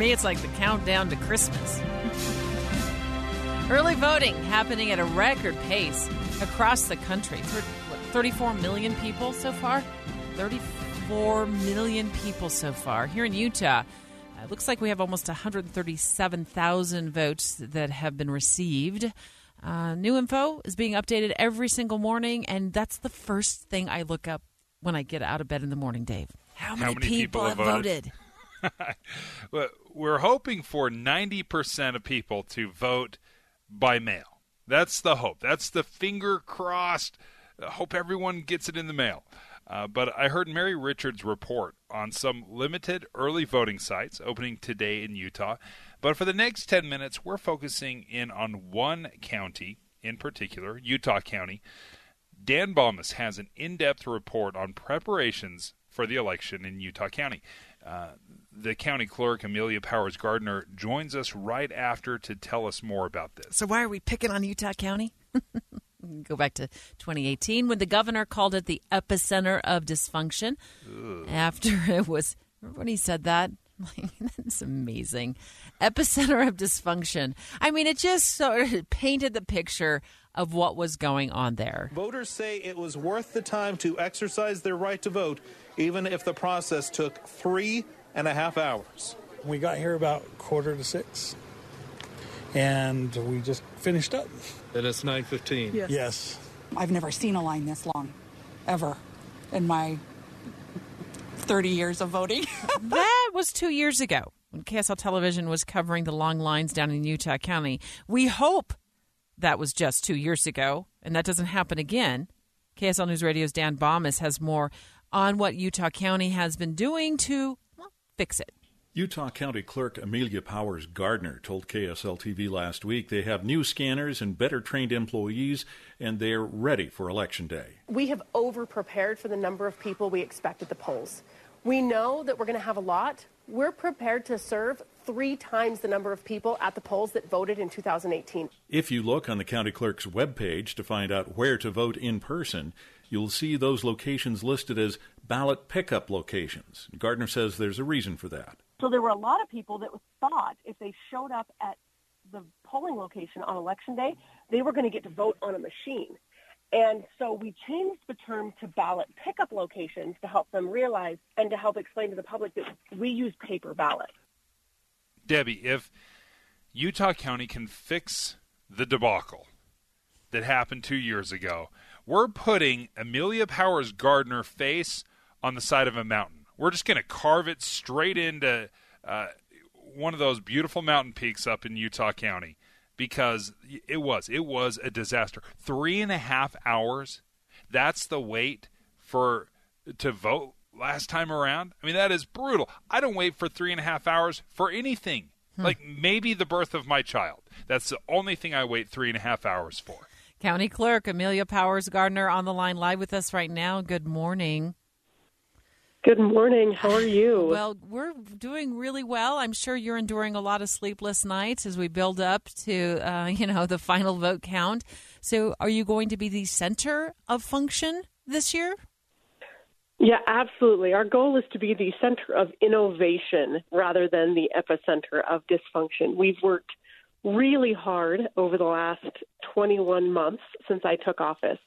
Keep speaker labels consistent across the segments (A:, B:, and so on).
A: Me, it's like the countdown to Christmas. Early voting happening at a record pace across the country. 34 million people so far? 34 million people so far. Here in Utah, uh, it looks like we have almost 137,000 votes that have been received. Uh, new info is being updated every single morning, and that's the first thing I look up when I get out of bed in the morning, Dave. How many,
B: many
A: people,
B: people
A: have
B: have
A: voted?
B: voted? We're hoping for 90% of people to vote by mail. That's the hope. That's the finger crossed. uh, Hope everyone gets it in the mail. Uh, but I heard Mary Richards' report on some limited early voting sites opening today in Utah. But for the next 10 minutes, we're focusing in on one county in particular, Utah County. Dan Bammes has an in depth report on preparations for the election in Utah County. Uh, the county clerk, Amelia Powers Gardner, joins us right after to tell us more about this.
A: So why are we picking on Utah County? Go back to 2018 when the governor called it the epicenter of dysfunction. After it was, remember when he said that? That's amazing. Epicenter of dysfunction. I mean, it just sort of painted the picture of what was going on there.
C: Voters say it was worth the time to exercise their right to vote, even if the process took three and a half hours.
D: We got here about quarter to six, and we just finished up.
E: And it's 9:15.
D: Yes. Yes.
F: I've never seen a line this long, ever, in my 30 years of voting.
A: that was two years ago when KSL Television was covering the long lines down in Utah County. We hope that was just two years ago and that doesn't happen again. KSL News Radio's Dan Bammes has more on what Utah County has been doing to well, fix it.
G: Utah County Clerk Amelia Powers Gardner told KSL TV last week they have new scanners and better trained employees, and they're ready for Election Day.
H: We have over prepared for the number of people we expect at the polls. We know that we're going to have a lot. We're prepared to serve three times the number of people at the polls that voted in 2018.
G: If you look on the county clerk's webpage to find out where to vote in person, you'll see those locations listed as ballot pickup locations. Gardner says there's a reason for that.
I: So there were a lot of people that thought if they showed up at the polling location on election day, they were going to get to vote on a machine. And so we changed the term to ballot pickup locations to help them realize and to help explain to the public that we use paper ballots.
B: Debbie, if Utah County can fix the debacle that happened two years ago, we're putting Amelia Powers Gardner face on the side of a mountain. We're just going to carve it straight into uh, one of those beautiful mountain peaks up in Utah County because it was it was a disaster. Three and a half hours. That's the wait for to vote last time around. I mean that is brutal. I don't wait for three and a half hours for anything. Hmm. Like maybe the birth of my child. That's the only thing I wait three and a half hours for.
A: County Clerk Amelia Powers Gardner on the line live with us right now. Good morning.
I: Good morning. How are you?
A: Well, we're doing really well. I'm sure you're enduring a lot of sleepless nights as we build up to, uh, you know, the final vote count. So, are you going to be the center of function this year?
I: Yeah, absolutely. Our goal is to be the center of innovation rather than the epicenter of dysfunction. We've worked really hard over the last 21 months since I took office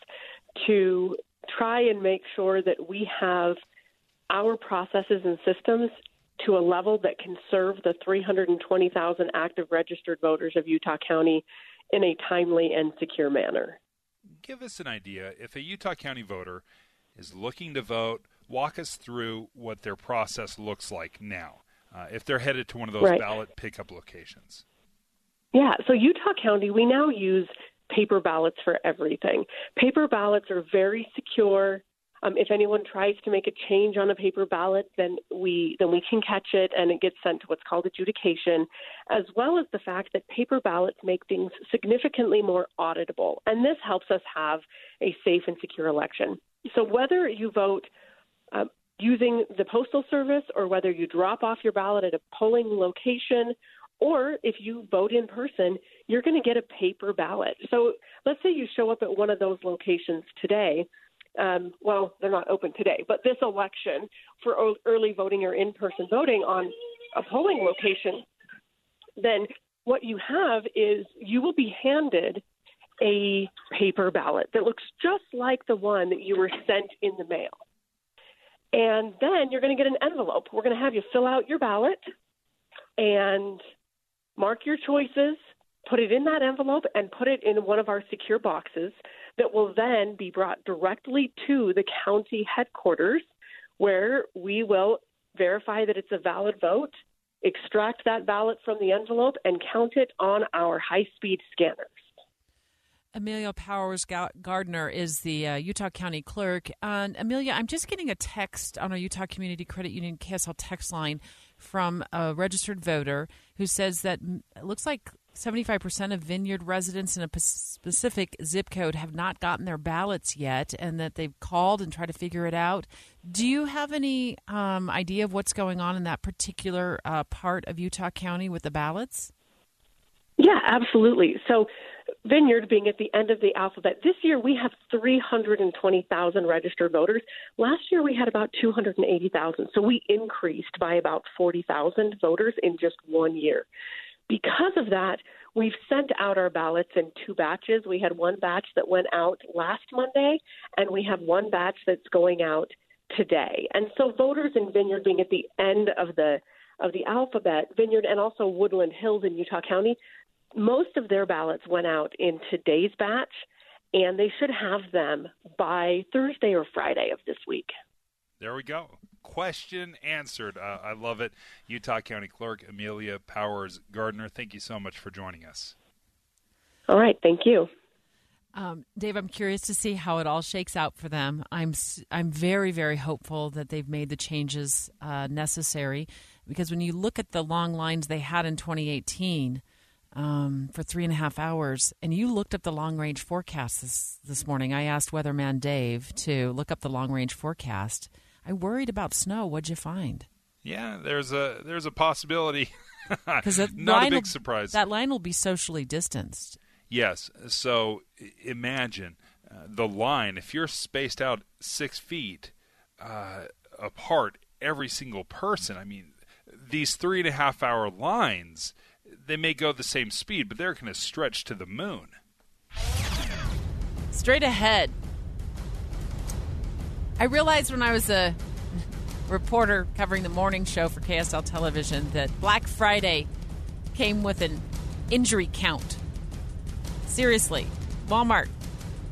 I: to try and make sure that we have our processes and systems to a level that can serve the 320,000 active registered voters of Utah County in a timely and secure manner.
B: Give us an idea if a Utah County voter is looking to vote, walk us through what their process looks like now. Uh, if they're headed to one of those
I: Right.
B: ballot pickup locations.
I: Yeah, so Utah County, we now use paper ballots for everything. Paper ballots are very secure. Um, if anyone tries to make a change on a paper ballot, then we then we can catch it and it gets sent to what's called adjudication, as well as the fact that paper ballots make things significantly more auditable, and this helps us have a safe and secure election. So whether you vote um, using the postal service or whether you drop off your ballot at a polling location or if you vote in person, you're going to get a paper ballot. So let's say you show up at one of those locations today um, well, they're not open today, but this election for early voting or in person voting on a polling location, then what you have is you will be handed a paper ballot that looks just like the one that you were sent in the mail. And then you're going to get an envelope. We're going to have you fill out your ballot and mark your choices, put it in that envelope, and put it in one of our secure boxes that will then be brought directly to the county headquarters where we will verify that it's a valid vote, extract that ballot from the envelope, and count it on our high speed scanners.
A: Amelia Powers Gardner is the uh, Utah County Clerk. And Amelia, I'm just getting a text on our Utah Community Credit Union KSL text line from a registered voter who says that it looks like 75% of vineyard residents in a specific zip code have not gotten their ballots yet and that they've called and tried to figure it out. Do you have any um, idea of what's going on in that particular uh, part of Utah County with the ballots?
I: Yeah, absolutely. So, Vineyard being at the end of the alphabet, this year we have 320,000 registered voters. Last year we had about 280,000. So we increased by about 40,000 voters in just one year. Because of that, we've sent out our ballots in two batches. We had one batch that went out last Monday, and we have one batch that's going out today. And so voters in Vineyard being at the end of the of the alphabet, Vineyard and also Woodland Hills in Utah County, most of their ballots went out in today's batch, and they should have them by Thursday or Friday of this week.
B: There we go. Question answered. Uh, I love it. Utah County Clerk Amelia Powers Gardner, thank you so much for joining us.
I: All right. Thank you.
A: Um, Dave, I'm curious to see how it all shakes out for them. I'm I'm very very hopeful that they've made the changes uh, necessary because when you look at the long lines they had in 2018 um, for three and a half hours, and you looked up the long range forecast this this morning. I asked Weatherman Dave to look up the long range forecast, I worried about snow. What'd you find?
B: Yeah, there's a there's a possibility.
A: Because
B: not a big
A: will,
B: surprise.
A: That line will be socially distanced.
B: Yes. So imagine uh, the line. If you're spaced out six feet uh, apart, every single person. I mean, these three and a half hour lines, they may go the same speed, but they're going to stretch to the moon.
A: Straight ahead, I realized when I was a reporter covering the morning show for KSL television that Black Friday came with an injury count. Seriously, Walmart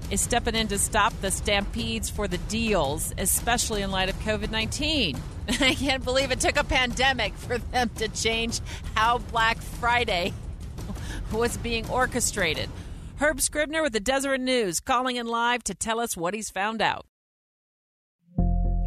A: is stepping in to stop the stampedes for the deals, especially in light of COVID 19. I can't believe it took a pandemic for them to change how Black Friday was being orchestrated. Herb Scribner with the Deseret News calling in live to tell us what he's found out.